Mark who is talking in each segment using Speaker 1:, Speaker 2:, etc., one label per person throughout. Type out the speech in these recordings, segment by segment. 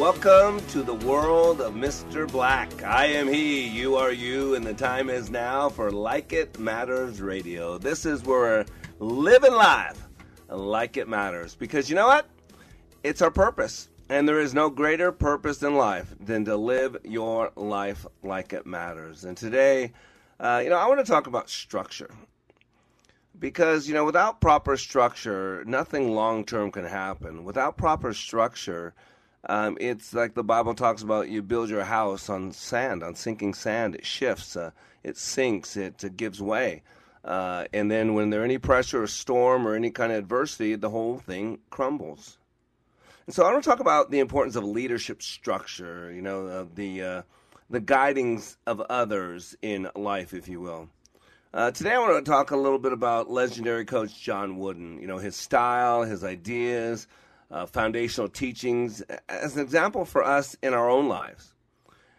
Speaker 1: Welcome to the world of Mr. Black. I am he, you are you, and the time is now for Like It Matters Radio. This is where we're living life like it matters. Because you know what? It's our purpose. And there is no greater purpose in life than to live your life like it matters. And today, uh, you know, I want to talk about structure. Because, you know, without proper structure, nothing long term can happen. Without proper structure, um, it's like the Bible talks about you build your house on sand, on sinking sand. It shifts, uh, it sinks, it, uh, gives way. Uh, and then when there's any pressure or storm or any kind of adversity, the whole thing crumbles. And so I want to talk about the importance of leadership structure, you know, of the, uh, the guidings of others in life, if you will. Uh, today I want to talk a little bit about legendary coach John Wooden, you know, his style, his ideas, uh, foundational teachings as an example for us in our own lives.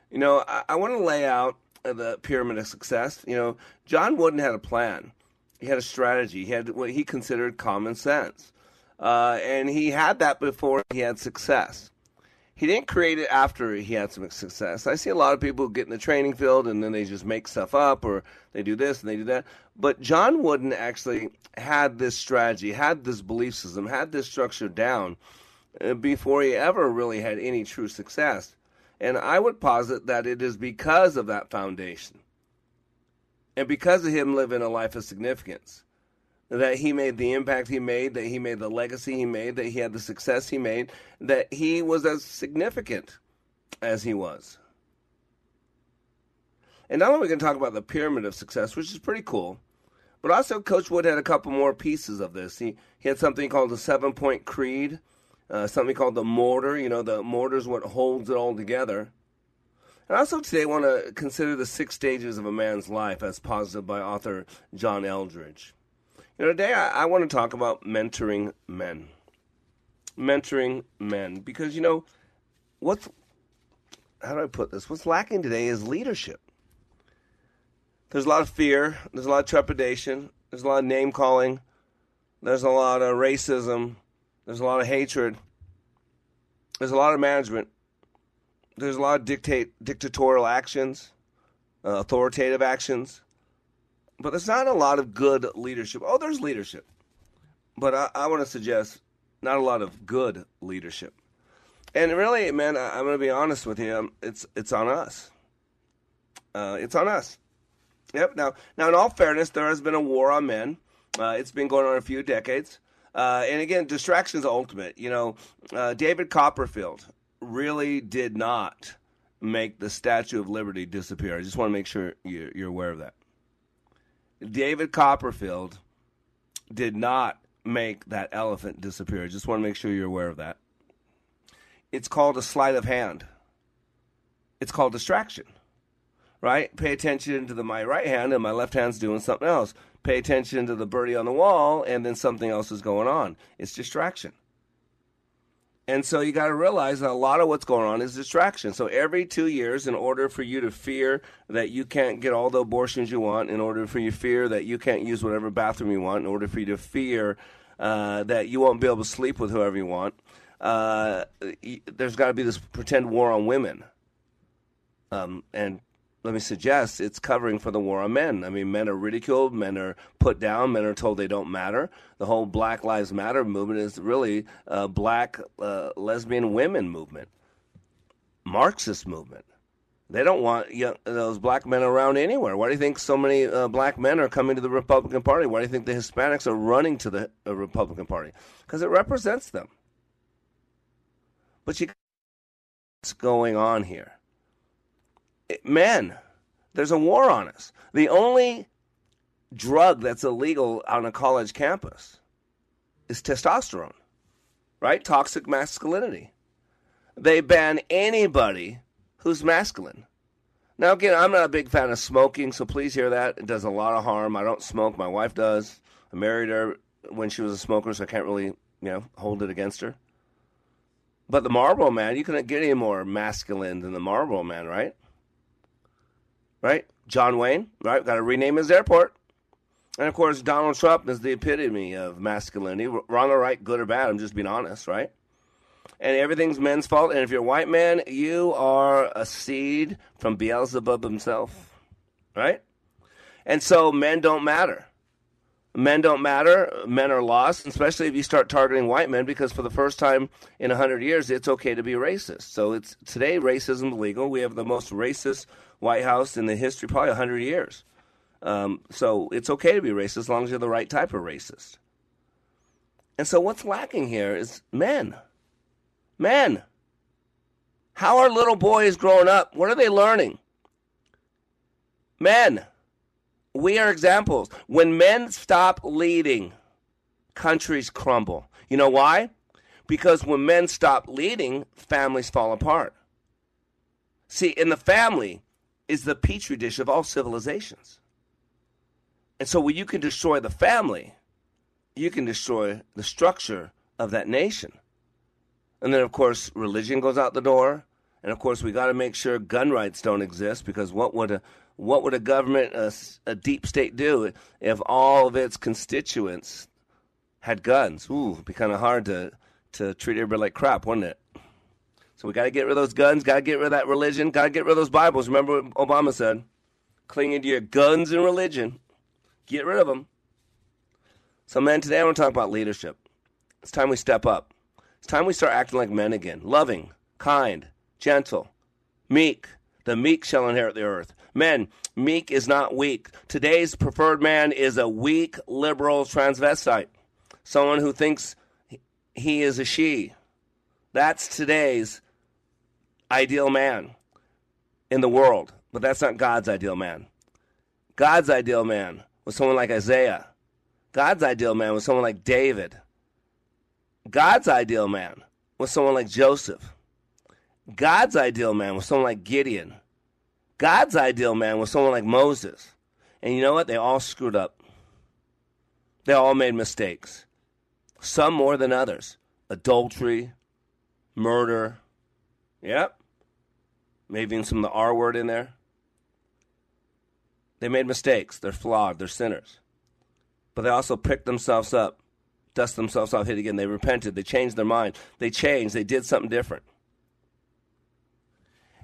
Speaker 1: You know, I, I want to lay out the pyramid of success. You know, John Wooden had a plan, he had a strategy, he had what he considered common sense. Uh, and he had that before he had success. He didn't create it after he had some success. I see a lot of people get in the training field and then they just make stuff up or they do this and they do that. But John Wooden actually had this strategy, had this belief system, had this structure down uh, before he ever really had any true success. And I would posit that it is because of that foundation and because of him living a life of significance that he made the impact he made, that he made the legacy he made, that he had the success he made, that he was as significant as he was. And not only are we going to talk about the pyramid of success, which is pretty cool, but also Coach Wood had a couple more pieces of this. He, he had something called the seven point creed, uh, something called the mortar. You know, the mortar is what holds it all together. And also today I want to consider the six stages of a man's life as posited by author John Eldredge. Know, today I, I want to talk about mentoring men. Mentoring men. Because, you know, what's, how do I put this? What's lacking today is leadership. There's a lot of fear, there's a lot of trepidation, there's a lot of name calling, there's a lot of racism, there's a lot of hatred, there's a lot of management, there's a lot of dictate, dictatorial actions, uh, authoritative actions but there's not a lot of good leadership. Oh, there's leadership, but I, I want to suggest not a lot of good leadership. And really, man, I, am going to be honest with you. It's it's on us. Uh, it's on us. Yep. Now, now, in all fairness, there has been a war on men. Uh, it's been going on a few decades. Uh, and again, distraction is ultimate. You know, uh, David Copperfield really did not make the Statue of Liberty disappear. I just want to make sure you're, you're aware of that. David Copperfield did not make that elephant disappear. I just want to make sure you're aware of that. It's called a sleight of hand. It's called distraction. Right? Pay attention to the my right hand and my left hand's doing something else. Pay attention to the birdie on the wall and then something else is going on. It's distraction. And so you got to realize that a lot of what's going on is distraction. So every two years, in order for you to fear that you can't get all the abortions you want, in order for you to fear that you can't use whatever bathroom you want, in order for you to fear uh, that you won't be able to sleep with whoever you want, uh, there's got to be this pretend war on women. Um, and let me suggest it's covering for the war on men. I mean, men are ridiculed, men are put down, men are told they don't matter. The whole Black Lives Matter movement is really a black uh, lesbian women movement, Marxist movement. They don't want young, those black men around anywhere. Why do you think so many uh, black men are coming to the Republican Party? Why do you think the Hispanics are running to the uh, Republican Party? Because it represents them. But you, what's going on here? Men, there's a war on us. The only drug that's illegal on a college campus is testosterone, right? Toxic masculinity. They ban anybody who's masculine. Now, again, I'm not a big fan of smoking, so please hear that. It does a lot of harm. I don't smoke. My wife does. I married her when she was a smoker, so I can't really, you know, hold it against her. But the Marlboro Man, you couldn't get any more masculine than the Marlboro Man, right? Right? John Wayne, right? Got to rename his airport. And of course, Donald Trump is the epitome of masculinity. Wrong or right, good or bad, I'm just being honest, right? and everything's men's fault. And if you're a white man, you are a seed from Beelzebub himself, right? And so men don't matter. Men don't matter. Men are lost, especially if you start targeting white men, because for the first time in hundred years, it's okay to be racist. So it's today racism is legal. We have the most racist White House in the history, probably hundred years. Um, so it's okay to be racist as long as you're the right type of racist. And so what's lacking here is men. Men, how are little boys growing up? What are they learning? Men, we are examples. When men stop leading, countries crumble. You know why? Because when men stop leading, families fall apart. See, in the family is the petri dish of all civilizations. And so when you can destroy the family, you can destroy the structure of that nation. And then, of course, religion goes out the door. And of course, we got to make sure gun rights don't exist because what would a what would a government, a, a, deep state, do if all of its constituents had guns? Ooh, it'd be kind of hard to to treat everybody like crap, wouldn't it? So we got to get rid of those guns. Got to get rid of that religion. Got to get rid of those Bibles. Remember what Obama said? Clinging to your guns and religion. Get rid of them. So, men, today I want to talk about leadership. It's time we step up. It's time we start acting like men again. Loving, kind, gentle, meek. The meek shall inherit the earth. Men, meek is not weak. Today's preferred man is a weak, liberal transvestite. Someone who thinks he is a she. That's today's ideal man in the world. But that's not God's ideal man. God's ideal man was someone like Isaiah. God's ideal man was someone like David. God's ideal man was someone like Joseph. God's ideal man was someone like Gideon. God's ideal man was someone like Moses. And you know what? They all screwed up. They all made mistakes. Some more than others. Adultery, murder. Yep. Maybe even some of the R word in there. They made mistakes. They're flawed. They're sinners. But they also picked themselves up dust themselves off, hit again. They repented. They changed their mind. They changed. They did something different.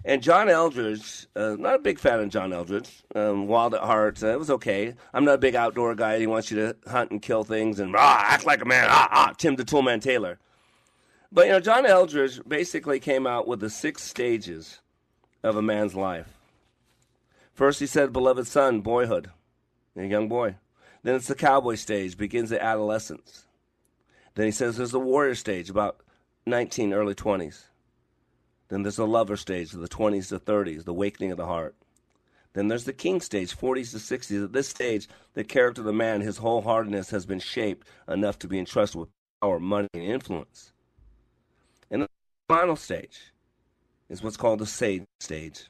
Speaker 1: And John Eldredge, uh, not a big fan of John Eldredge. Um, Wild at Heart, uh, it was okay. I'm not a big outdoor guy. He wants you to hunt and kill things and ah, act like a man. Ah, ah, Tim the Toolman Taylor. But you know, John Eldredge basically came out with the six stages of a man's life. First, he said, "Beloved son, boyhood, a young boy." Then it's the cowboy stage, begins at adolescence. Then he says there's the warrior stage, about 19, early 20s. Then there's the lover stage, the 20s to 30s, the awakening of the heart. Then there's the king stage, 40s to 60s. At this stage, the character of the man, his wholeheartedness has been shaped enough to be entrusted with power, money, and influence. And the final stage is what's called the sage stage.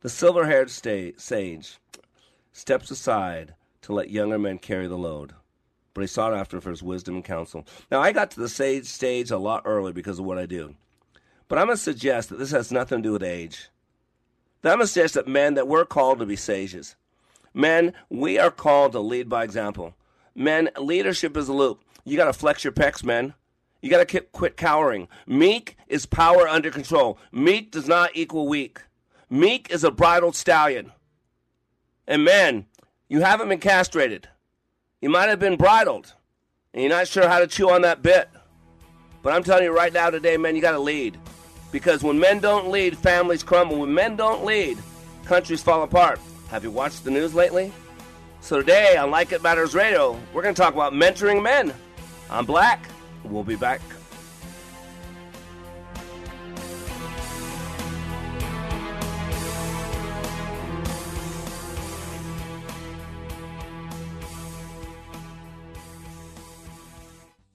Speaker 1: The silver haired sage steps aside to let younger men carry the load but he sought after for his wisdom and counsel. Now, I got to the sage stage a lot early because of what I do. But I'm going to suggest that this has nothing to do with age. That I'm going to suggest that men, that we're called to be sages. Men, we are called to lead by example. Men, leadership is a loop. You got to flex your pecs, men. You got to quit cowering. Meek is power under control. Meek does not equal weak. Meek is a bridled stallion. And man, you haven't been castrated. You might have been bridled, and you're not sure how to chew on that bit. But I'm telling you right now, today, man, you got to lead. Because when men don't lead, families crumble. When men don't lead, countries fall apart. Have you watched the news lately? So today on Like It Matters Radio, we're going to talk about mentoring men. I'm Black. We'll be back.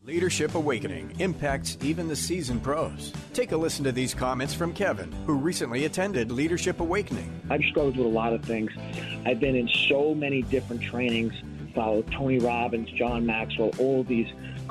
Speaker 2: Leadership Awakening impacts even the seasoned pros. Take a listen to these comments from Kevin, who recently attended Leadership Awakening.
Speaker 3: I've struggled with a lot of things. I've been in so many different trainings, followed Tony Robbins, John Maxwell, all these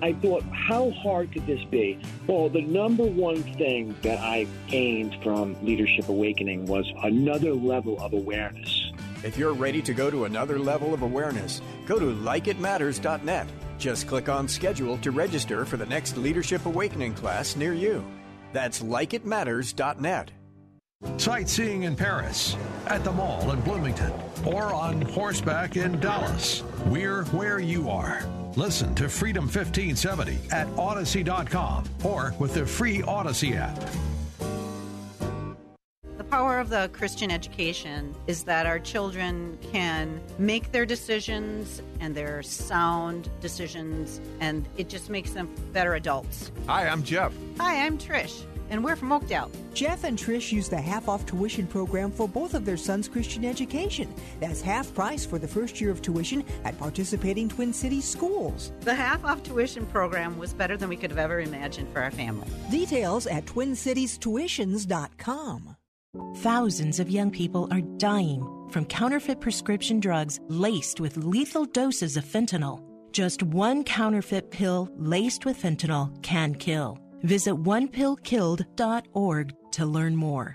Speaker 3: I thought, how hard could this be? Well, the number one thing that I gained from Leadership Awakening was another level of awareness.
Speaker 2: If you're ready to go to another level of awareness, go to likeitmatters.net. Just click on schedule to register for the next Leadership Awakening class near you. That's likeitmatters.net.
Speaker 4: Sightseeing in Paris, at the mall in Bloomington, or on horseback in Dallas. We're where you are. Listen to Freedom 1570 at Audacy.com or with the free Audacy app.
Speaker 5: The power of the Christian education is that our children can make their decisions and their sound decisions, and it just makes them better adults.
Speaker 6: Hi, I'm Jeff.
Speaker 5: Hi, I'm Trish and we're from Oakdale.
Speaker 7: Jeff and Trish use the half off tuition program for both of their sons' Christian education. That's half price for the first year of tuition at participating Twin Cities schools.
Speaker 5: The half off tuition program was better than we could have ever imagined for our family.
Speaker 7: Details at twincitiestuitions.com.
Speaker 8: Thousands of young people are dying from counterfeit prescription drugs laced with lethal doses of fentanyl. Just one counterfeit pill laced with fentanyl can kill. Visit onepillkilled.org to learn more.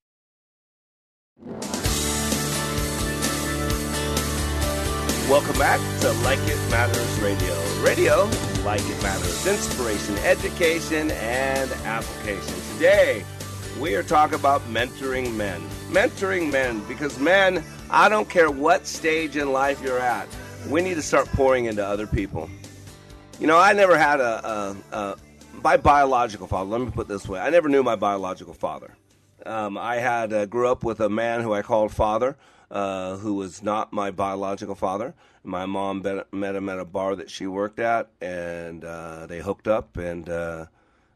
Speaker 1: Welcome back to Like It Matters Radio. Radio, like it matters. Inspiration, education, and application. Today, we are talking about mentoring men. Mentoring men, because men, I don't care what stage in life you're at, we need to start pouring into other people. You know, I never had a, a, a my biological father. Let me put this way: I never knew my biological father. Um, I had uh, grew up with a man who I called father, uh, who was not my biological father. My mom met, him at a bar that she worked at, and uh, they hooked up, and uh,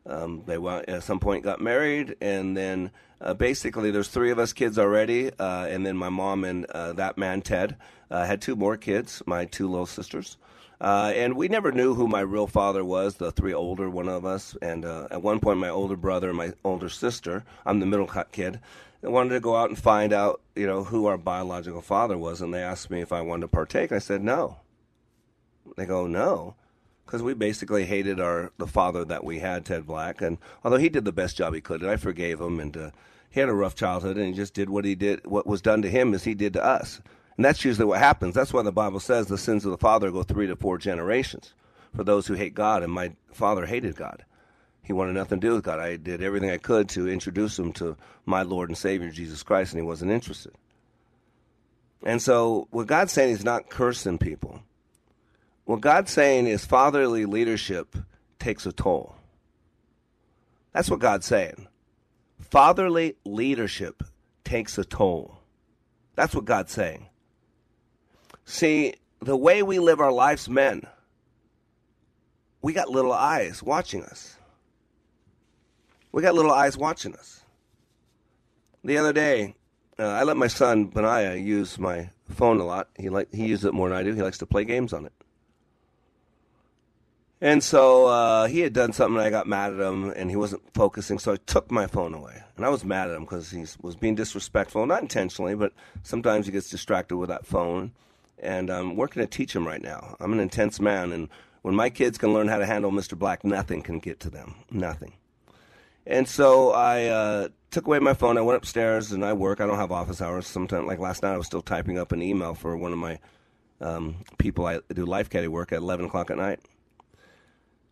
Speaker 1: um, they went, at some point got married, and then uh, basically there's three of us kids already, uh, and then my mom and that man Ted had two more kids, my two little sisters. Uh, and we never knew who my real father was, the three older one of us. And uh, at one point, my older brother and my older sister, I'm the middle kid, they wanted to go out and find out, you know, who our biological father was. And they asked me if I wanted to partake. I said no. They go, no. Because we basically hated our the father that we had, Ted Black, and although he did the best job he could, and I forgave him, and uh, he had a rough childhood, and he just did what he did, what was done to him, as he did to us. And that's usually what happens. That's why the Bible says the sins of the father go three to four generations for those who hate God. And my father hated God. He wanted nothing to do with God. I did everything I could to introduce him to my Lord and Savior, Jesus Christ, and he wasn't interested. And so, what God's saying is not cursing people. What God's saying is fatherly leadership takes a toll. That's what God's saying. Fatherly leadership takes a toll. That's what God's saying. See, the way we live our lives, men, we got little eyes watching us. We got little eyes watching us. The other day, uh, I let my son Benaiah use my phone a lot. He like he uses it more than I do. He likes to play games on it. And so uh, he had done something, and I got mad at him, and he wasn't focusing. So I took my phone away, and I was mad at him because he was being disrespectful, not intentionally, but sometimes he gets distracted with that phone. And I'm working to teach him right now. I'm an intense man, and when my kids can learn how to handle Mr. Black, nothing can get to them. Nothing. And so I uh, took away my phone. I went upstairs and I work. I don't have office hours. Sometimes, like last night, I was still typing up an email for one of my um, people I do life caddy work at 11 o'clock at night.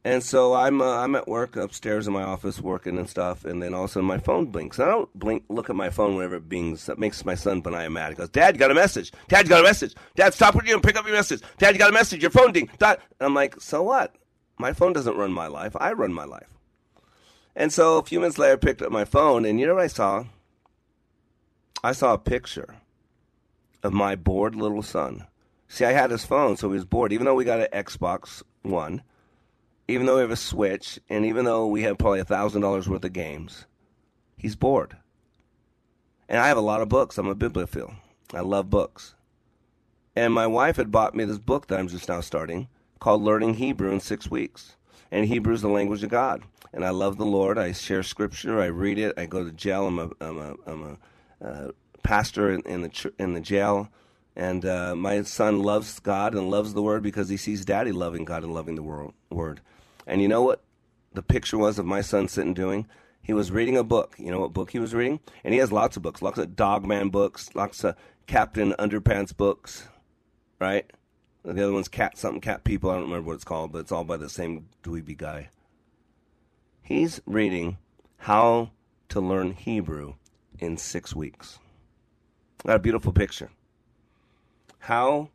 Speaker 1: And so I'm uh, I'm at work upstairs in my office working and stuff, and then all of a sudden my phone blinks. I don't blink, look at my phone whenever it bings. That makes my son Benaiah mad. He goes, "Dad, you got a message. Dad, you got a message. Dad, stop what you're doing. Pick up your message. Dad, you got a message. Your phone ding." Dad. And I'm like, "So what? My phone doesn't run my life. I run my life." And so a few minutes later, I picked up my phone, and you know what I saw? I saw a picture of my bored little son. See, I had his phone, so he was bored. Even though we got an Xbox One even though we have a Switch, and even though we have probably a thousand dollars worth of games, he's bored. And I have a lot of books. I'm a bibliophile. I love books. And my wife had bought me this book that I'm just now starting called Learning Hebrew in Six Weeks. And Hebrew is the language of God. And I love the Lord. I share scripture. I read it. I go to jail. I'm a, I'm a, I'm a uh, pastor in, in, the, in the jail. And uh, my son loves God and loves the Word because he sees Daddy loving God and loving the world, Word. And you know what the picture was of my son sitting doing? He was reading a book. You know what book he was reading? And he has lots of books, lots of Dogman books, lots of Captain Underpants books, right? The other one's Cat something, Cat People. I don't remember what it's called, but it's all by the same dweeby guy. He's reading How to Learn Hebrew in Six Weeks. Got a beautiful picture. How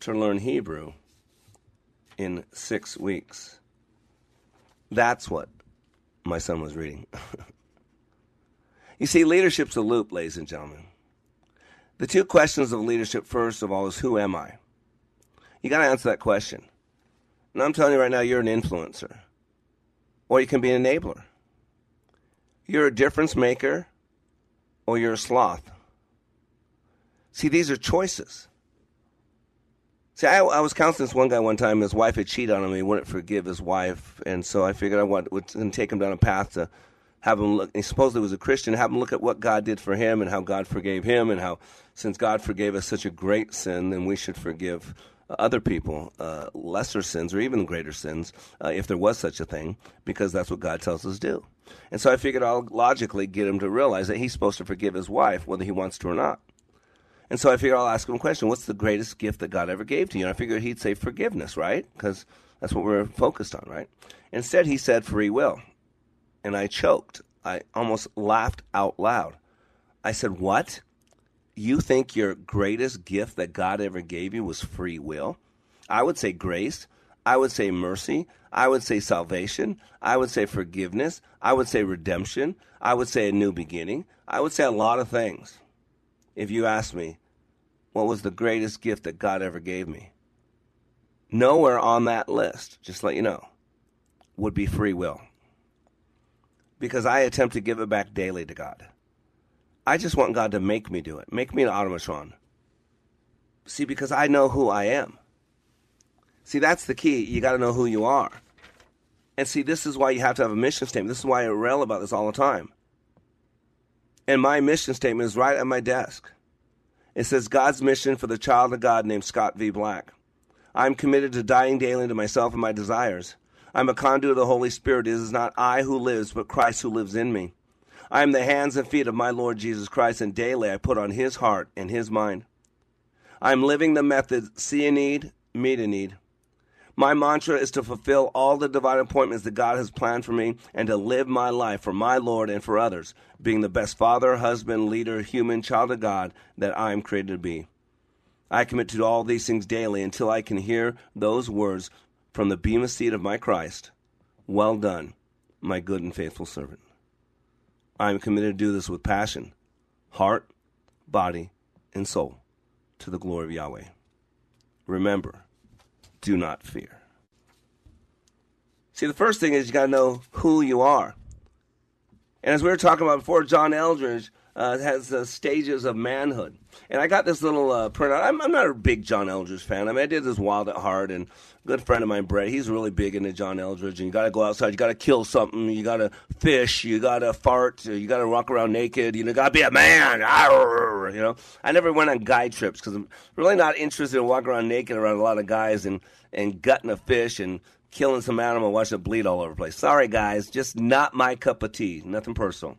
Speaker 1: to Learn Hebrew in Six Weeks. That's what my son was reading. you see, leadership's a loop, ladies and gentlemen. The two questions of leadership, first of all, is who am I? You got to answer that question. And I'm telling you right now, you're an influencer, or you can be an enabler. You're a difference maker, or you're a sloth. See, these are choices. See, I, I, was counseling this one guy one time. His wife had cheated on him. He wouldn't forgive his wife, and so I figured I would, would take him down a path to have him look. He supposedly was a Christian. Have him look at what God did for him and how God forgave him, and how since God forgave us such a great sin, then we should forgive other people uh, lesser sins or even greater sins, uh, if there was such a thing, because that's what God tells us to do. And so I figured I'll logically get him to realize that he's supposed to forgive his wife, whether he wants to or not. And so I figured I'll ask him a question. What's the greatest gift that God ever gave to you? And I figured he'd say forgiveness, right? Because that's what we're focused on, right? Instead, he said free will. And I choked. I almost laughed out loud. I said, What? You think your greatest gift that God ever gave you was free will? I would say grace. I would say mercy. I would say salvation. I would say forgiveness. I would say redemption. I would say a new beginning. I would say a lot of things if you ask me, what was the greatest gift that God ever gave me? Nowhere on that list, just let you know, would be free will. Because I attempt to give it back daily to God. I just want God to make me do it, make me an automatron. See, because I know who I am. See, that's the key. You got to know who you are. And see, this is why you have to have a mission statement. This is why I rail about this all the time. And my mission statement is right at my desk. It says God's mission for the child of God named Scott V. Black. I'm committed to dying daily to myself and my desires. I'm a conduit of the Holy Spirit. It is not I who lives, but Christ who lives in me. I am the hands and feet of my Lord Jesus Christ, and daily I put on his heart and his mind. I'm living the method see a need, meet a need. My mantra is to fulfill all the divine appointments that God has planned for me and to live my life for my Lord and for others, being the best father, husband, leader, human, child of God that I am created to be. I commit to all these things daily until I can hear those words from the bema seat of my Christ Well done, my good and faithful servant. I am committed to do this with passion, heart, body, and soul to the glory of Yahweh. Remember, do not fear. See, the first thing is you got to know who you are. And as we were talking about before, John Eldredge uh, has uh, stages of manhood. And I got this little uh, printout. I'm, I'm, not a big John Eldredge fan. I mean, I did this Wild at Heart, and a good friend of mine, Brett, he's really big into John Eldredge. And you got to go outside, you got to kill something, you got to fish, you got to fart, you got to walk around naked, you know, got to be a man. Arr, you know, I never went on guy trips because I'm really not interested in walking around naked around a lot of guys and and gutting a fish and killing some animal, watching it bleed all over the place. Sorry, guys, just not my cup of tea. Nothing personal.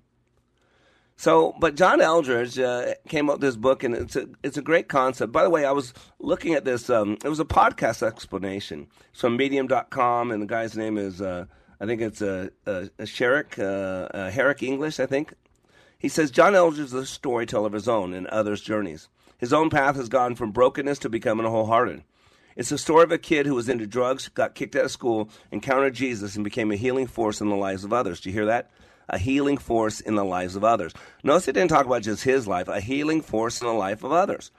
Speaker 1: So, but John Eldredge uh, came up with this book, and it's a it's a great concept. By the way, I was looking at this. Um, it was a podcast explanation it's from Medium.com, and the guy's name is uh, I think it's a uh, uh, Sherrick uh, uh, Herrick English. I think he says John Eldridge is a storyteller of his own and others' journeys. His own path has gone from brokenness to becoming wholehearted. It's the story of a kid who was into drugs, got kicked out of school, encountered Jesus, and became a healing force in the lives of others. Do you hear that? A healing force in the lives of others. Notice it didn't talk about just his life, a healing force in the life of others.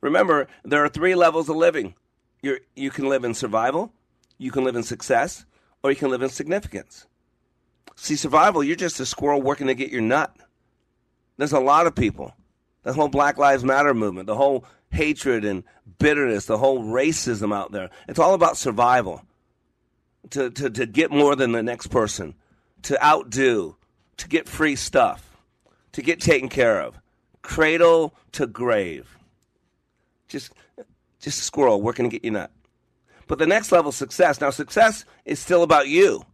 Speaker 1: Remember, there are three levels of living. You're, you can live in survival, you can live in success, or you can live in significance. See, survival, you're just a squirrel working to get your nut. There's a lot of people. The whole Black Lives Matter movement, the whole hatred and bitterness, the whole racism out there. It's all about survival. To, to, to get more than the next person, to outdo, to get free stuff, to get taken care of. Cradle to grave. Just, just a squirrel working to get you nut. But the next level success. Now, success is still about you.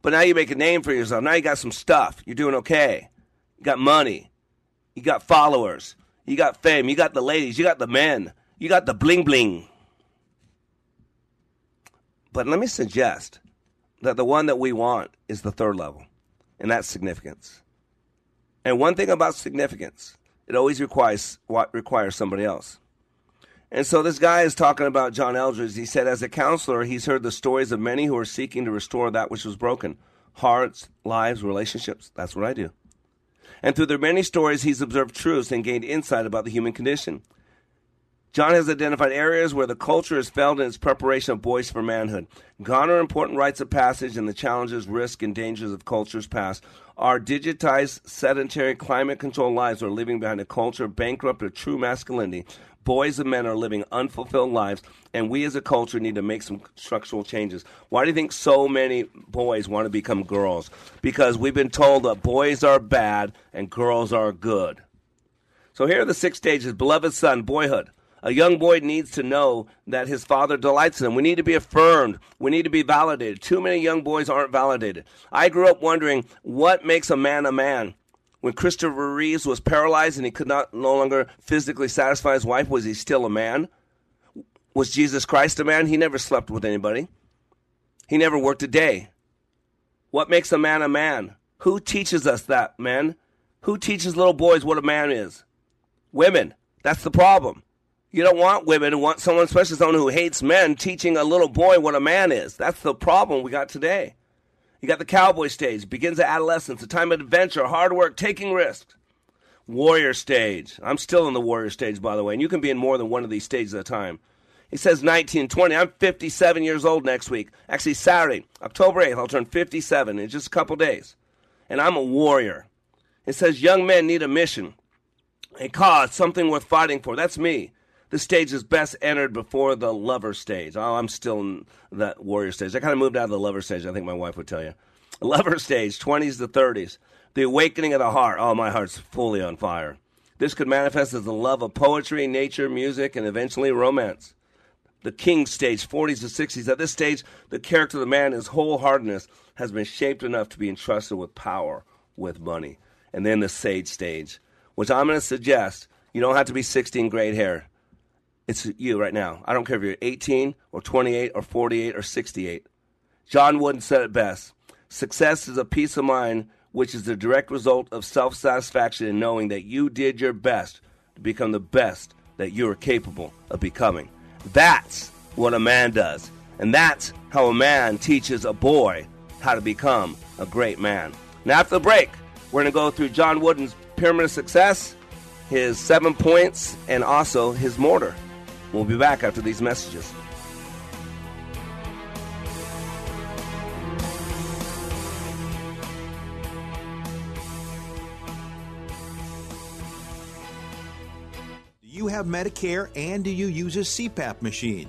Speaker 1: But now you make a name for yourself. Now you got some stuff. You're doing okay. You got money. You got followers. You got fame. You got the ladies. You got the men. You got the bling bling. But let me suggest that the one that we want is the third level, and that's significance. And one thing about significance, it always requires what requires somebody else. And so this guy is talking about John Eldredge. He said, as a counselor, he's heard the stories of many who are seeking to restore that which was broken hearts, lives, relationships. That's what I do and through their many stories, he's observed truths and gained insight about the human condition. John has identified areas where the culture has failed in its preparation of boys for manhood. Gone are important rites of passage and the challenges, risks, and dangers of cultures past. Our digitized, sedentary, climate controlled lives are leaving behind a culture bankrupt of true masculinity, boys and men are living unfulfilled lives, and we as a culture need to make some structural changes. Why do you think so many boys want to become girls? Because we've been told that boys are bad and girls are good. So here are the six stages Beloved son, boyhood. A young boy needs to know that his father delights in him. We need to be affirmed. We need to be validated. Too many young boys aren't validated. I grew up wondering what makes a man a man. When Christopher Reeves was paralyzed and he could not no longer physically satisfy his wife, was he still a man? Was Jesus Christ a man? He never slept with anybody. He never worked a day. What makes a man a man? Who teaches us that, men? Who teaches little boys what a man is? Women. That's the problem. You don't want women who want someone, especially someone who hates men, teaching a little boy what a man is. That's the problem we got today. You got the cowboy stage, begins at adolescence, a time of adventure, hard work, taking risks. Warrior stage. I'm still in the warrior stage, by the way, and you can be in more than one of these stages at a time. He says 19, 20. I'm 57 years old next week. Actually, Saturday, October 8th, I'll turn 57 in just a couple days. And I'm a warrior. It says young men need a mission, a cause, something worth fighting for. That's me. The stage is best entered before the lover stage. Oh, I'm still in that warrior stage. I kind of moved out of the lover stage, I think my wife would tell you. Lover stage, 20s to 30s. The awakening of the heart. Oh, my heart's fully on fire. This could manifest as the love of poetry, nature, music, and eventually romance. The king stage, 40s to 60s. At this stage, the character of the man, his wholeheartedness, has been shaped enough to be entrusted with power, with money. And then the sage stage, which I'm going to suggest you don't have to be 60 and great hair. It's you right now. I don't care if you're 18 or 28 or 48 or 68. John Wooden said it best Success is a peace of mind which is the direct result of self satisfaction in knowing that you did your best to become the best that you are capable of becoming. That's what a man does. And that's how a man teaches a boy how to become a great man. Now, after the break, we're going to go through John Wooden's Pyramid of Success, his seven points, and also his mortar. We'll be back after these messages.
Speaker 6: Do you have Medicare and do you use a CPAP machine?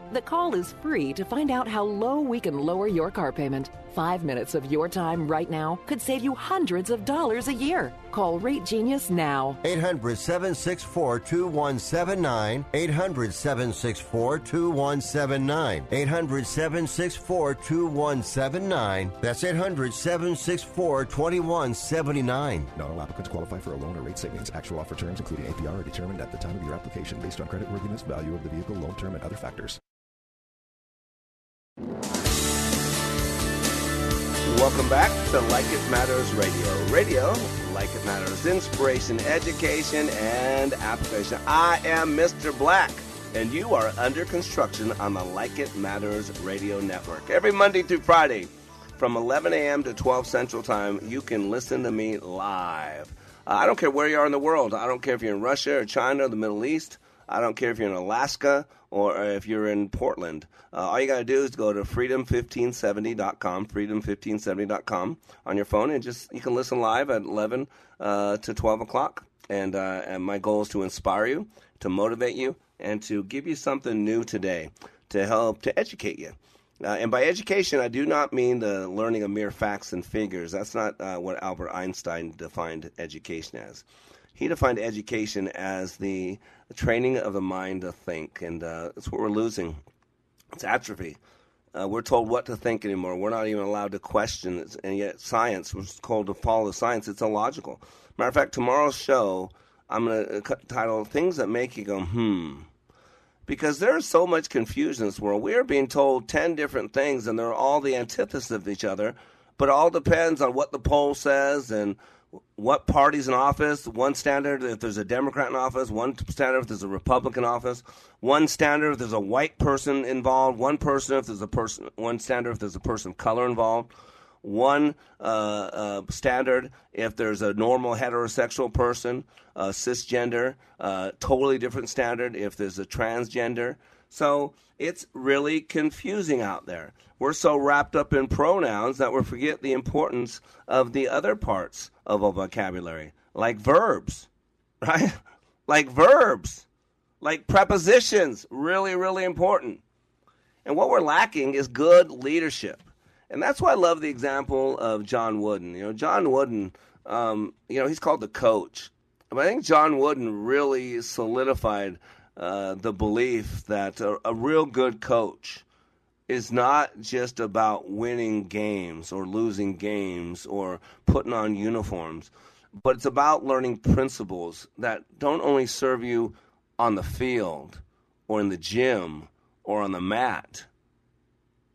Speaker 9: the call is free to find out how low we can lower your car payment. Five minutes of your time right now could save you hundreds of dollars a year. Call Rate Genius now.
Speaker 10: 800 764 2179. 800 764 2179. 800 764 2179. That's 800 764 2179.
Speaker 11: Not all applicants qualify for a loan or rate savings. Actual offer terms, including APR, are determined at the time of your application based on creditworthiness, value of the vehicle, loan term, and other factors.
Speaker 1: Welcome back to Like It Matters Radio. Radio, like it matters, inspiration, education, and application. I am Mr. Black, and you are under construction on the Like It Matters Radio Network. Every Monday through Friday, from 11 a.m. to 12 Central Time, you can listen to me live. Uh, I don't care where you are in the world. I don't care if you're in Russia or China or the Middle East. I don't care if you're in Alaska or if you're in Portland. Uh, all you got to do is go to freedom1570.com, freedom1570.com on your phone, and just you can listen live at 11 uh, to 12 o'clock. And, uh, and my goal is to inspire you, to motivate you, and to give you something new today to help to educate you. Uh, and by education, I do not mean the learning of mere facts and figures. That's not uh, what Albert Einstein defined education as. He defined education as the the training of the mind to think, and uh, that's what we're losing. It's atrophy. Uh, we're told what to think anymore. We're not even allowed to question. And yet, science, we're told to follow science. It's illogical. Matter of fact, tomorrow's show, I'm going to uh, title Things That Make You Go, hmm. Because there is so much confusion in this world. We are being told 10 different things, and they're all the antithesis of each other, but it all depends on what the poll says and what party's in office, one standard if there's a Democrat in office, one standard if there's a Republican office, one standard if there's a white person involved, one person if there's a person, one standard if there's a person of color involved, one uh, uh, standard if there's a normal heterosexual person, uh, cisgender, uh, totally different standard if there's a transgender. So it's really confusing out there. We're so wrapped up in pronouns that we forget the importance of the other parts of a vocabulary, like verbs, right? like verbs, like prepositions, really, really important. And what we're lacking is good leadership. And that's why I love the example of John Wooden. You know, John Wooden, um, you know, he's called the coach. But I think John Wooden really solidified uh, the belief that a, a real good coach is not just about winning games or losing games or putting on uniforms, but it's about learning principles that don't only serve you on the field or in the gym or on the mat,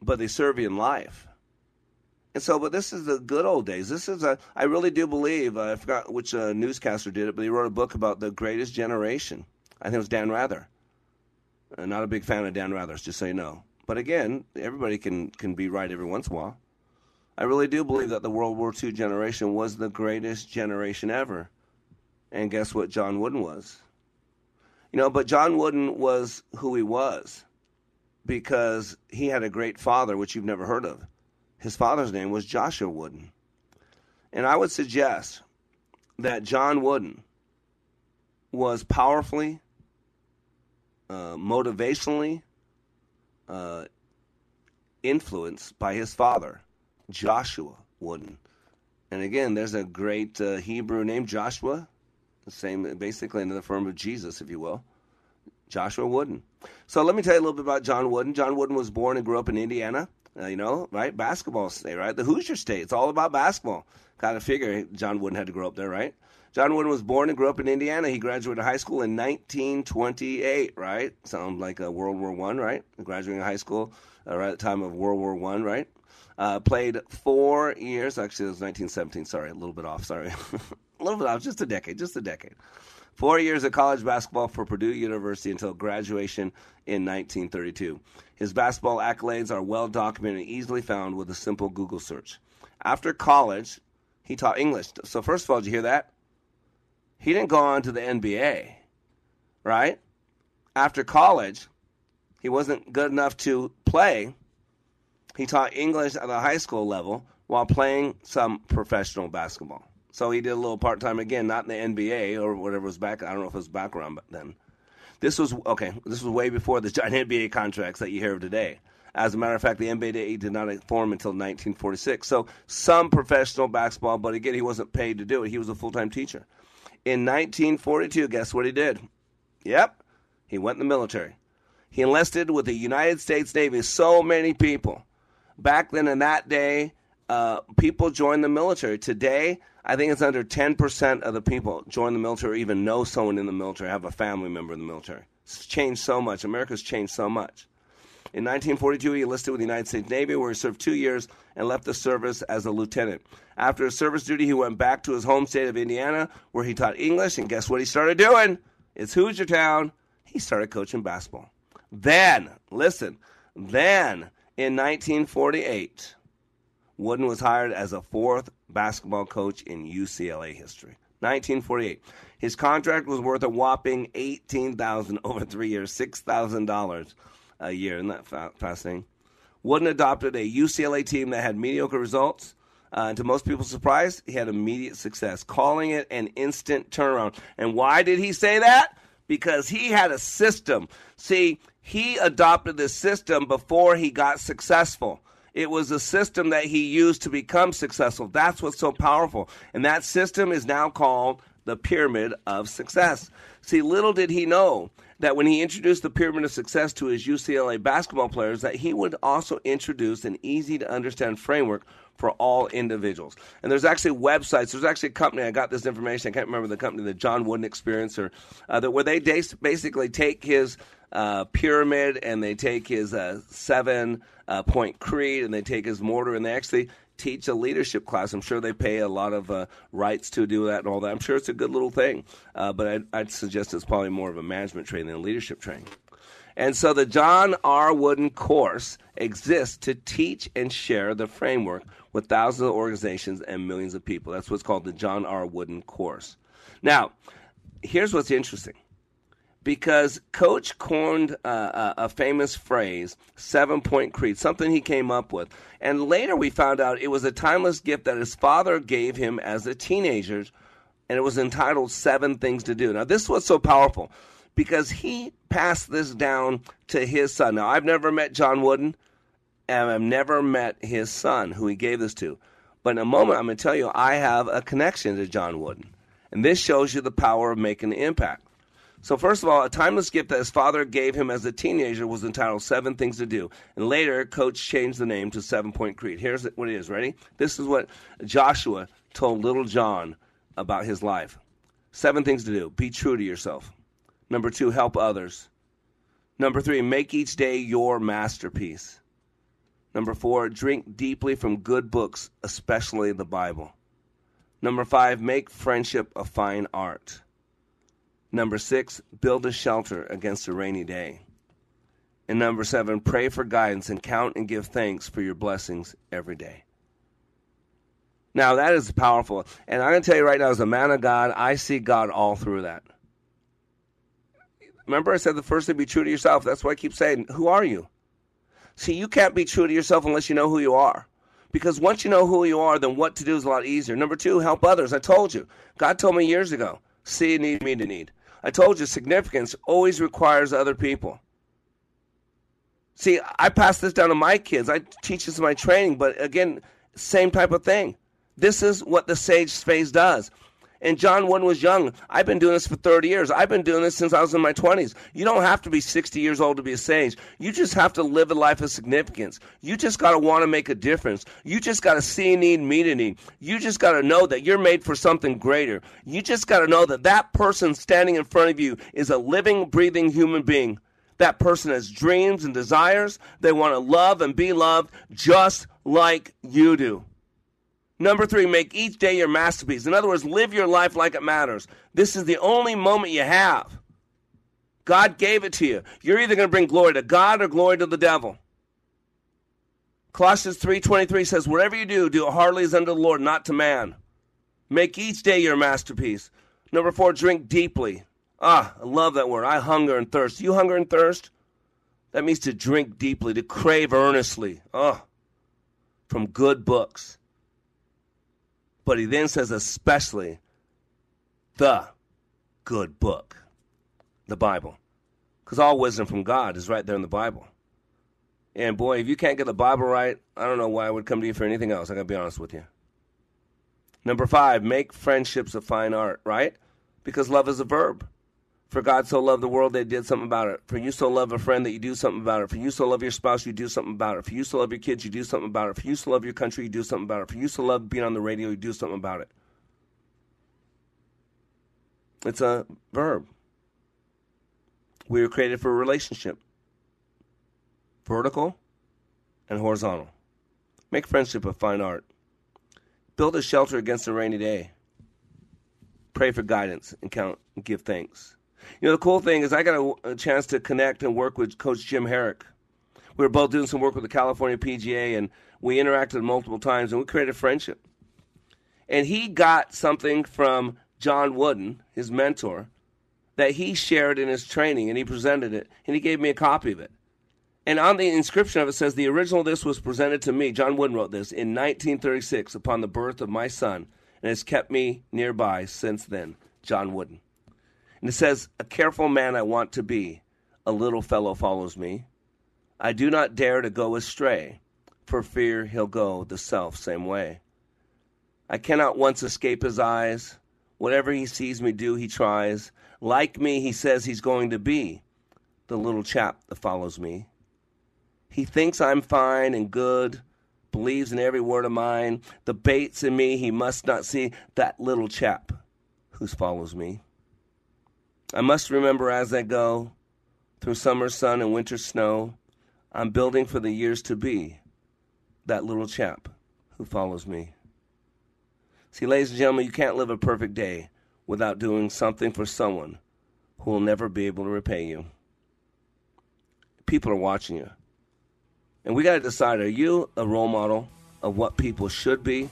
Speaker 1: but they serve you in life. And so, but this is the good old days. This is a, I really do believe, uh, I forgot which uh, newscaster did it, but he wrote a book about the greatest generation. I think it was Dan Rather. Uh, not a big fan of Dan Rather's, just so you know. But again, everybody can, can be right every once in a while. I really do believe that the World War II generation was the greatest generation ever. And guess what John Wooden was? You know, but John Wooden was who he was because he had a great father, which you've never heard of. His father's name was Joshua Wooden. And I would suggest that John Wooden was powerfully, uh, motivationally uh, influenced by his father, Joshua Wooden. And again, there's a great uh, Hebrew name, Joshua, same, basically in the form of Jesus, if you will. Joshua Wooden. So let me tell you a little bit about John Wooden. John Wooden was born and grew up in Indiana. Uh, you know, right? Basketball state, right? The Hoosier state. It's all about basketball. Kind of figure John Wooden had to grow up there, right? John Wooden was born and grew up in Indiana. He graduated high school in 1928, right? Sounds like a World War One, right? Graduating high school uh, right at the time of World War One, right? Uh, played four years. Actually, it was 1917. Sorry, a little bit off. Sorry, a little bit off. Just a decade. Just a decade. Four years of college basketball for Purdue University until graduation in 1932. His basketball accolades are well documented and easily found with a simple Google search. After college, he taught English. So, first of all, did you hear that? He didn't go on to the NBA, right? After college, he wasn't good enough to play. He taught English at the high school level while playing some professional basketball. So he did a little part time again, not in the NBA or whatever was back. I don't know if it was background then. This was okay. This was way before the giant NBA contracts that you hear of today. As a matter of fact, the NBA did not form until 1946. So some professional basketball, but again, he wasn't paid to do it. He was a full time teacher. In 1942, guess what he did? Yep, he went in the military. He enlisted with the United States Navy. So many people back then in that day, uh, people joined the military. Today, I think it's under 10% of the people join the military or even know someone in the military, have a family member in the military. It's changed so much. America's changed so much. In 1942, he enlisted with the United States Navy, where he served two years and left the service as a lieutenant. After his service duty, he went back to his home state of Indiana, where he taught English. And guess what he started doing? It's Hoosier Town. He started coaching basketball. Then, listen, then in 1948, Wooden was hired as a fourth basketball coach in UCLA history. 1948. His contract was worth a whopping 18000 over three years, $6,000 a year. Isn't that fascinating? Wooden adopted a UCLA team that had mediocre results. Uh, and to most people's surprise, he had immediate success, calling it an instant turnaround. And why did he say that? Because he had a system. See, he adopted this system before he got successful. It was a system that he used to become successful. That's what's so powerful. And that system is now called the pyramid of success. See, little did he know that when he introduced the pyramid of success to his UCLA basketball players that he would also introduce an easy to understand framework for all individuals. And there's actually websites. There's actually a company. I got this information. I can't remember the company, the John Wooden Experience, or uh, that where they basically take his uh, pyramid and they take his uh, seven uh, point creed and they take his mortar and they actually teach a leadership class. I'm sure they pay a lot of uh, rights to do that and all that. I'm sure it's a good little thing, uh, but I'd, I'd suggest it's probably more of a management training than a leadership training. And so the John R. Wooden course exists to teach and share the framework with thousands of organizations and millions of people. That's what's called the John R. Wooden course. Now, here's what's interesting. Because Coach coined uh, a famous phrase, seven point creed, something he came up with. And later we found out it was a timeless gift that his father gave him as a teenager, and it was entitled Seven Things to Do. Now, this was so powerful because he passed this down to his son. Now, I've never met John Wooden, and I've never met his son, who he gave this to. But in a moment, I'm going to tell you, I have a connection to John Wooden. And this shows you the power of making an impact. So, first of all, a timeless gift that his father gave him as a teenager was entitled Seven Things to Do. And later, Coach changed the name to Seven Point Creed. Here's what it is. Ready? This is what Joshua told little John about his life. Seven things to do. Be true to yourself. Number two, help others. Number three, make each day your masterpiece. Number four, drink deeply from good books, especially the Bible. Number five, make friendship a fine art. Number six, build a shelter against a rainy day. And number seven, pray for guidance and count and give thanks for your blessings every day. Now, that is powerful. And I'm going to tell you right now, as a man of God, I see God all through that. Remember, I said the first thing, be true to yourself. That's why I keep saying, who are you? See, you can't be true to yourself unless you know who you are. Because once you know who you are, then what to do is a lot easier. Number two, help others. I told you. God told me years ago see need, meet a need. I told you significance always requires other people. See, I pass this down to my kids. I teach this in my training, but again, same type of thing. This is what the sage phase does. And John Wooden was young. I've been doing this for 30 years. I've been doing this since I was in my 20s. You don't have to be 60 years old to be a sage. You just have to live a life of significance. You just got to want to make a difference. You just got to see a need, meet a need. You just got to know that you're made for something greater. You just got to know that that person standing in front of you is a living, breathing human being. That person has dreams and desires. They want to love and be loved just like you do. Number three, make each day your masterpiece. In other words, live your life like it matters. This is the only moment you have. God gave it to you. You're either going to bring glory to God or glory to the devil. Colossians 3:23 says, "Whatever you do, do it heartily as unto the Lord, not to man. Make each day your masterpiece." Number 4, drink deeply. Ah, I love that word. I hunger and thirst. You hunger and thirst? That means to drink deeply, to crave earnestly. Ah, from good books. But he then says, especially the good book, the Bible. Because all wisdom from God is right there in the Bible. And boy, if you can't get the Bible right, I don't know why I would come to you for anything else. I gotta be honest with you. Number five, make friendships a fine art, right? Because love is a verb. For God so loved the world that he did something about it. For you so love a friend that you do something about it. For you so love your spouse, you do something about it. For you so love your kids, you do something about it. For you so love your country, you do something about it. For you so love being on the radio, you do something about it. It's a verb. We were created for a relationship. Vertical and horizontal. Make friendship a fine art. Build a shelter against a rainy day. Pray for guidance and count and give thanks. You know, the cool thing is I got a, a chance to connect and work with Coach Jim Harrick. We were both doing some work with the California PGA, and we interacted multiple times, and we created a friendship. And he got something from John Wooden, his mentor, that he shared in his training, and he presented it, and he gave me a copy of it. And on the inscription of it says, The original of this was presented to me, John Wooden wrote this, in 1936 upon the birth of my son, and has kept me nearby since then. John Wooden. And it says, A careful man I want to be, a little fellow follows me. I do not dare to go astray, for fear he'll go the self same way. I cannot once escape his eyes. Whatever he sees me do, he tries. Like me, he says he's going to be the little chap that follows me. He thinks I'm fine and good, believes in every word of mine. The bait's in me, he must not see that little chap who follows me. I must remember as I go through summer sun and winter snow, I'm building for the years to be that little chap who follows me. See, ladies and gentlemen, you can't live a perfect day without doing something for someone who will never be able to repay you. People are watching you. And we got to decide are you a role model of what people should be?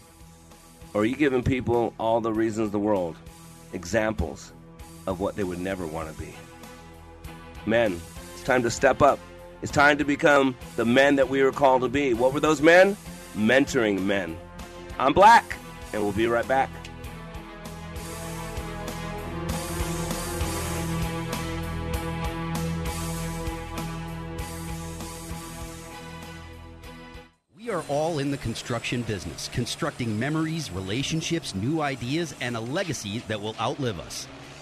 Speaker 1: Or are you giving people all the reasons in the world, examples of what they would never want to be? Men, it's time to step up. It's time to become the men that we were called to be. What were those men? Mentoring men. I'm Black, and we'll be right back.
Speaker 12: We are all in the construction business, constructing memories, relationships, new ideas, and a legacy that will outlive us.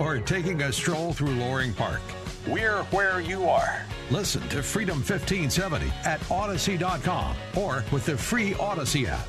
Speaker 4: or taking a stroll through Loring Park. We're where you are. Listen to Freedom 1570 at Odyssey.com or with the free Odyssey app.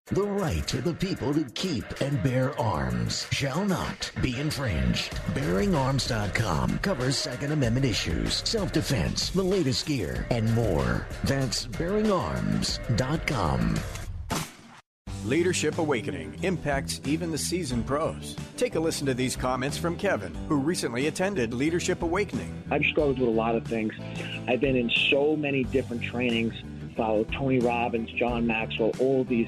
Speaker 13: The right of the people to keep and bear arms shall not be infringed. BearingArms.com covers Second Amendment issues, self defense, the latest gear, and more. That's BearingArms.com.
Speaker 2: Leadership Awakening impacts even the seasoned pros. Take a listen to these comments from Kevin, who recently attended Leadership Awakening.
Speaker 3: I've struggled with a lot of things. I've been in so many different trainings, followed Tony Robbins, John Maxwell, all these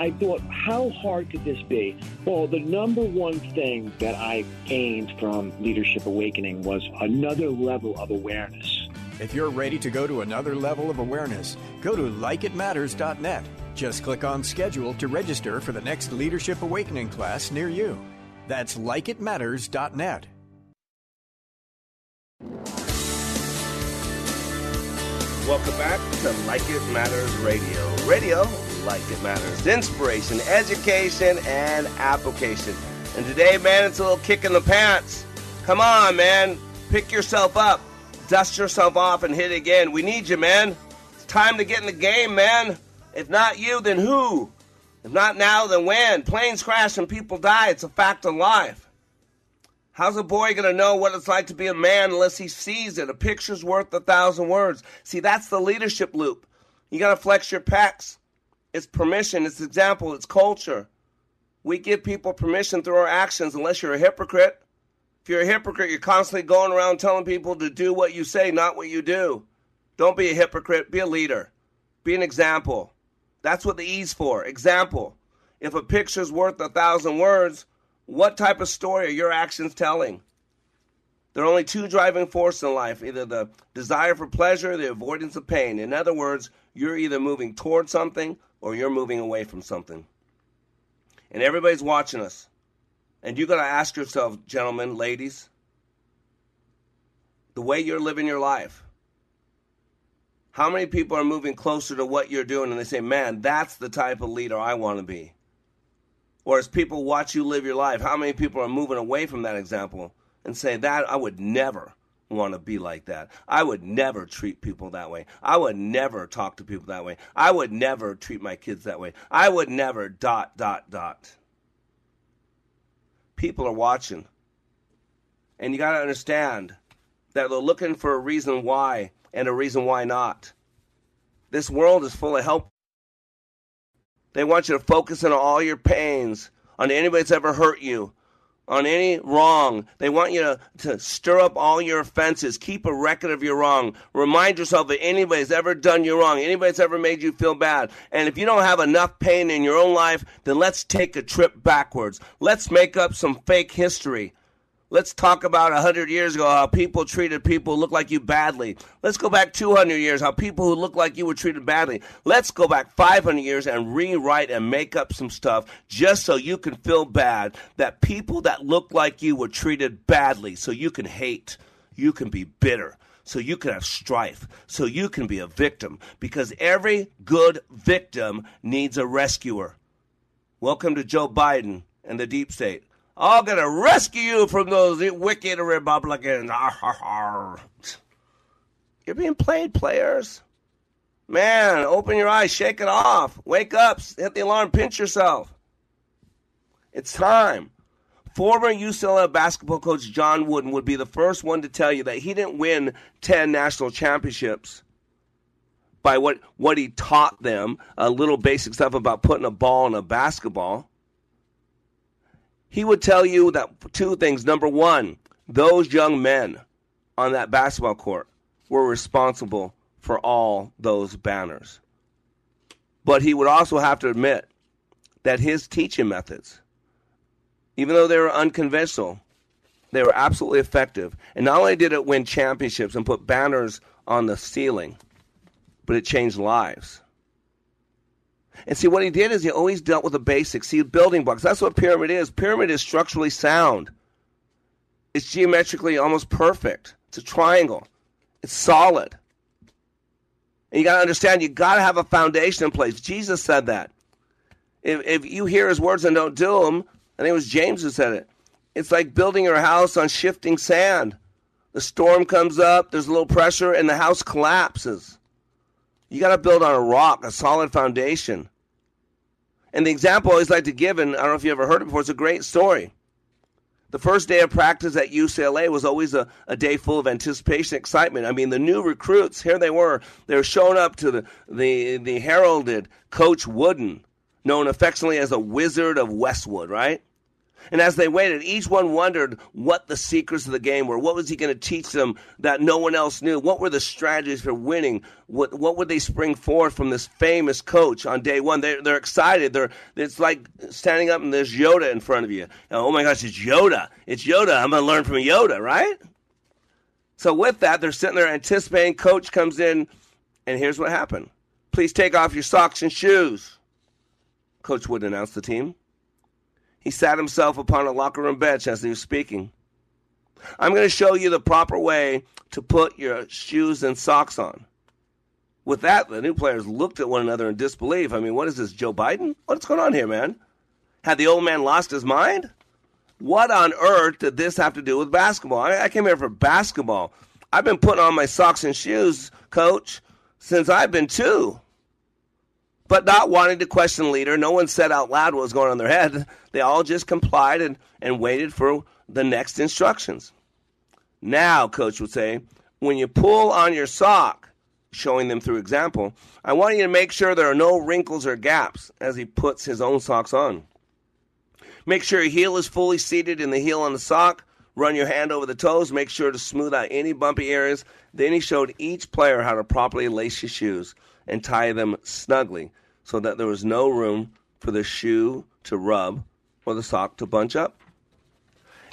Speaker 3: I thought, how hard could this be? Well, the number one thing that I gained from Leadership Awakening was another level of awareness.
Speaker 2: If you're ready to go to another level of awareness, go to likeitmatters.net. Just click on schedule to register for the next Leadership Awakening class near you. That's likeitmatters.net.
Speaker 1: Welcome back to Like It Matters Radio. Radio, like it matters. Inspiration, education, and application. And today, man, it's a little kick in the pants. Come on, man. Pick yourself up, dust yourself off, and hit again. We need you, man. It's time to get in the game, man. If not you, then who? If not now, then when? Planes crash and people die. It's a fact of life. How's a boy going to know what it's like to be a man unless he sees it? A picture's worth a thousand words. See, that's the leadership loop. You got to flex your pecs. It's permission, it's example, it's culture. We give people permission through our actions unless you're a hypocrite. If you're a hypocrite, you're constantly going around telling people to do what you say, not what you do. Don't be a hypocrite, be a leader. Be an example. That's what the E's for. Example. If a picture's worth a thousand words, what type of story are your actions telling? There are only two driving forces in life either the desire for pleasure or the avoidance of pain. In other words, you're either moving towards something or you're moving away from something. And everybody's watching us. And you got to ask yourself, gentlemen, ladies, the way you're living your life, How many people are moving closer to what you're doing and they say, man, that's the type of leader I want to be? Or as people watch you live your life, how many people are moving away from that example and say, that I would never want to be like that. I would never treat people that way. I would never talk to people that way. I would never treat my kids that way. I would never dot, dot, dot. People are watching. And you got to understand that they're looking for a reason why and a reason why not. This world is full of help. They want you to focus on all your pains, on anybody that's ever hurt you, on any wrong. They want you to, to stir up all your offenses. Keep a record of your wrong. Remind yourself that anybody's ever done you wrong, anybody's ever made you feel bad. And if you don't have enough pain in your own life, then let's take a trip backwards. Let's make up some fake history. Let's talk about 100 years ago how people treated people who look like you badly. Let's go back 200 years how people who look like you were treated badly. Let's go back 500 years and rewrite and make up some stuff just so you can feel bad that people that look like you were treated badly so you can hate, you can be bitter. So you can have strife, so you can be a victim, because every good victim needs a rescuer. Welcome to Joe Biden and the deep state. I'm going to rescue you from those wicked Republicans. You're being played, players. Man, open your eyes, shake it off. Wake up, hit the alarm, pinch yourself. It's time. Former UCLA basketball coach John Wooden would be the first one to tell you that he didn't win 10 national championships by what, what he taught them, a little basic stuff about putting a ball in a basketball he would tell you that two things. Number one, those young men on that basketball court were responsible for all those banners. But he would also have to admit that his teaching methods, even though they were unconventional, they were absolutely effective. And not only did it win championships and put banners on the ceiling, but it changed lives. And see, what he did is he always dealt with the basics. See, building blocks. That's what pyramid is. Pyramid is structurally sound. It's geometrically almost perfect. It's a triangle. It's solid. And you got to understand, you got to have a foundation in place. Jesus said that. If, if you hear his words and don't do them, I think it was James who said it. It's like building your house on shifting sand. The storm comes up, there's a little pressure, and the house collapses. You got to build on a rock, a solid foundation. And the example I always like to give, and I don't know if you ever heard it before, it's a great story. The first day of practice at UCLA was always a, a day full of anticipation, excitement. I mean, the new recruits, here they were. They were showing up to the, the, the heralded Coach Wooden, known affectionately as the Wizard of Westwood, right? And as they waited, each one wondered what the secrets of the game were. What was he going to teach them that no one else knew? What were the strategies for winning? What, what would they spring forth from this famous coach on day one? They're, they're excited. They're, it's like standing up and there's Yoda in front of you. Oh my gosh, it's Yoda. It's Yoda. I'm going to learn from Yoda, right? So with that, they're sitting there anticipating. Coach comes in, and here's what happened. Please take off your socks and shoes. Coach would announce the team. He sat himself upon a locker room bench as he was speaking. I'm going to show you the proper way to put your shoes and socks on. With that, the new players looked at one another in disbelief. I mean, what is this, Joe Biden? What's going on here, man? Had the old man lost his mind? What on earth did this have to do with basketball? I, I came here for basketball. I've been putting on my socks and shoes, coach, since I've been two but not wanting to question the leader. No one said out loud what was going on in their head. They all just complied and, and waited for the next instructions. Now, coach would say, when you pull on your sock, showing them through example, I want you to make sure there are no wrinkles or gaps as he puts his own socks on. Make sure your heel is fully seated in the heel on the sock. Run your hand over the toes. Make sure to smooth out any bumpy areas. Then he showed each player how to properly lace his shoes and tie them snugly so that there was no room for the shoe to rub or the sock to bunch up.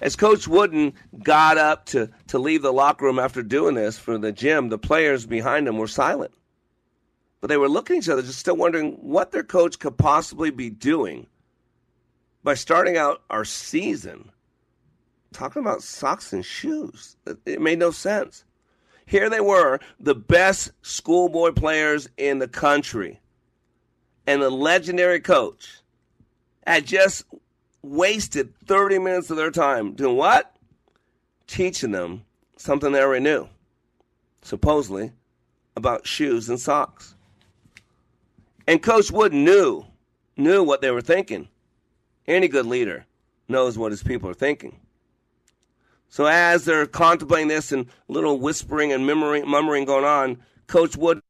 Speaker 1: As Coach Wooden got up to, to leave the locker room after doing this for the gym, the players behind him were silent. But they were looking at each other, just still wondering what their coach could possibly be doing by starting out our season talking about socks and shoes. It made no sense. Here they were, the best schoolboy players in the country. And the legendary coach had just wasted 30 minutes of their time doing what? Teaching them something they already knew, supposedly, about shoes and socks. And Coach Wood knew, knew what they were thinking. Any good leader knows what his people are thinking. So as they're contemplating this and little whispering and murmuring, going on, Coach Wood,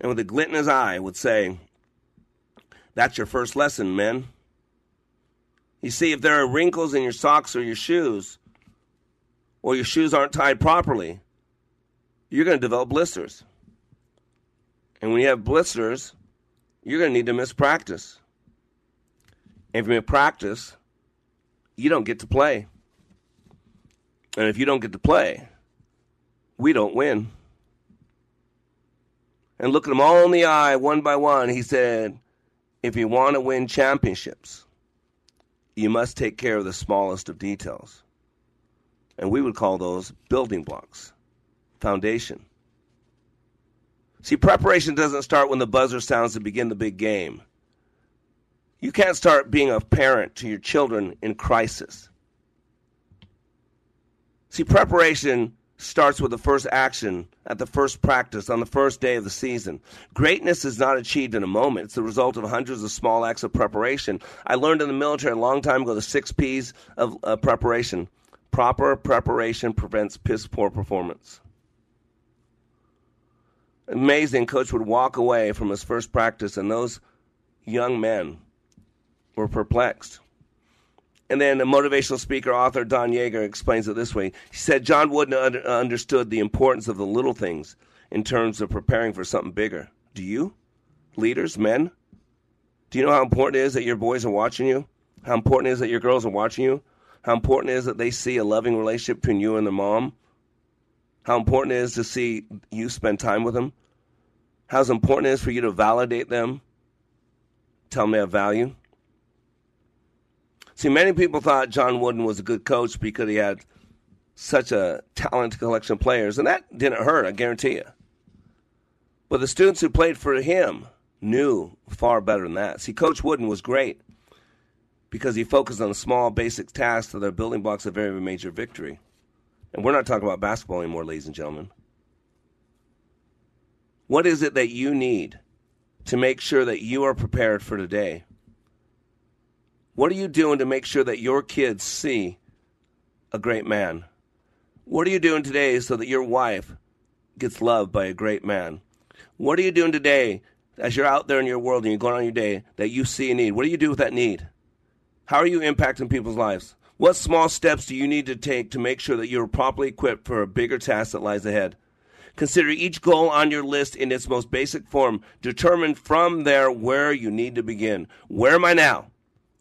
Speaker 1: and with a glint in his eye, would say, That's your first lesson, men. You see, if there are wrinkles in your socks or your shoes, or your shoes aren't tied properly, you're going to develop blisters. And when you have blisters, you're going to need to miss practice. And if you miss practice, you don't get to play. And if you don't get to play, we don't win. And looking them all in the eye, one by one, he said, If you want to win championships, you must take care of the smallest of details. And we would call those building blocks, foundation. See, preparation doesn't start when the buzzer sounds to begin the big game. You can't start being a parent to your children in crisis. See, preparation starts with the first action at the first practice on the first day of the season. Greatness is not achieved in a moment. It's the result of hundreds of small acts of preparation. I learned in the military a long time ago the six P's of uh, preparation. Proper preparation prevents piss poor performance. Amazing, coach would walk away from his first practice, and those young men were perplexed. And then a motivational speaker, author Don Yaeger explains it this way. He said John Wooden under, understood the importance of the little things in terms of preparing for something bigger. Do you, leaders, men? Do you know how important it is that your boys are watching you? How important it is that your girls are watching you? How important it is that they see a loving relationship between you and their mom? How important it is to see you spend time with them? How important it is for you to validate them? Tell them they have value? See, many people thought John Wooden was a good coach because he had such a talented collection of players, and that didn't hurt, I guarantee you. But the students who played for him knew far better than that. See, Coach Wooden was great because he focused on the small, basic tasks that are building blocks of every major victory. And we're not talking about basketball anymore, ladies and gentlemen. What is it that you need to make sure that you are prepared for today? What are you doing to make sure that your kids see a great man? What are you doing today so that your wife gets loved by a great man? What are you doing today as you're out there in your world and you're going on your day that you see a need? What do you do with that need? How are you impacting people's lives? What small steps do you need to take to make sure that you're properly equipped for a bigger task that lies ahead? Consider each goal on your list in its most basic form. Determine from there where you need to begin. Where am I now?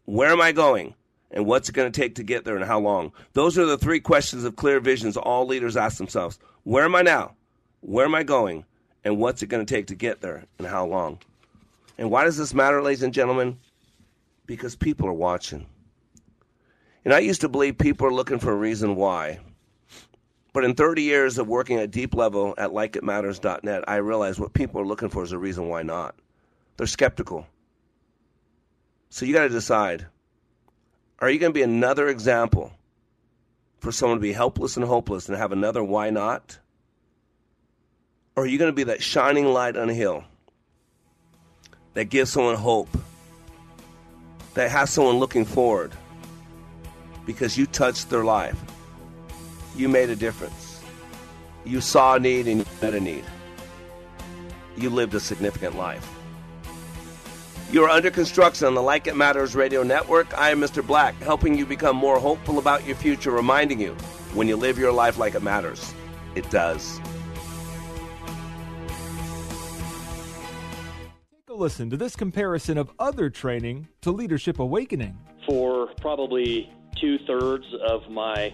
Speaker 1: Where am I going? And what's it going to take to get there and how long? Those are the three questions of clear visions all leaders ask themselves. Where am I now? Where am I going? And what's it going to take to get there and how long? And why does this matter, ladies and gentlemen? Because people are watching. And I used to believe people are looking for a reason why. But in 30 years of working at deep level at likeitmatters.net, I realized what people are looking for is a reason why not. They're skeptical. So you got to decide are you going to be another example for someone to be helpless and hopeless and have another why not? Or are you going to be that shining light on a hill that gives someone hope, that has someone looking forward because you touched their life? You made a difference. You saw a need and you met a need. You lived a significant life. You are under construction on the Like It Matters radio network. I am Mr. Black, helping you become more hopeful about your future, reminding you when you live your life like it matters, it does.
Speaker 14: Take a listen to this comparison of other training to Leadership Awakening.
Speaker 15: For probably two thirds of my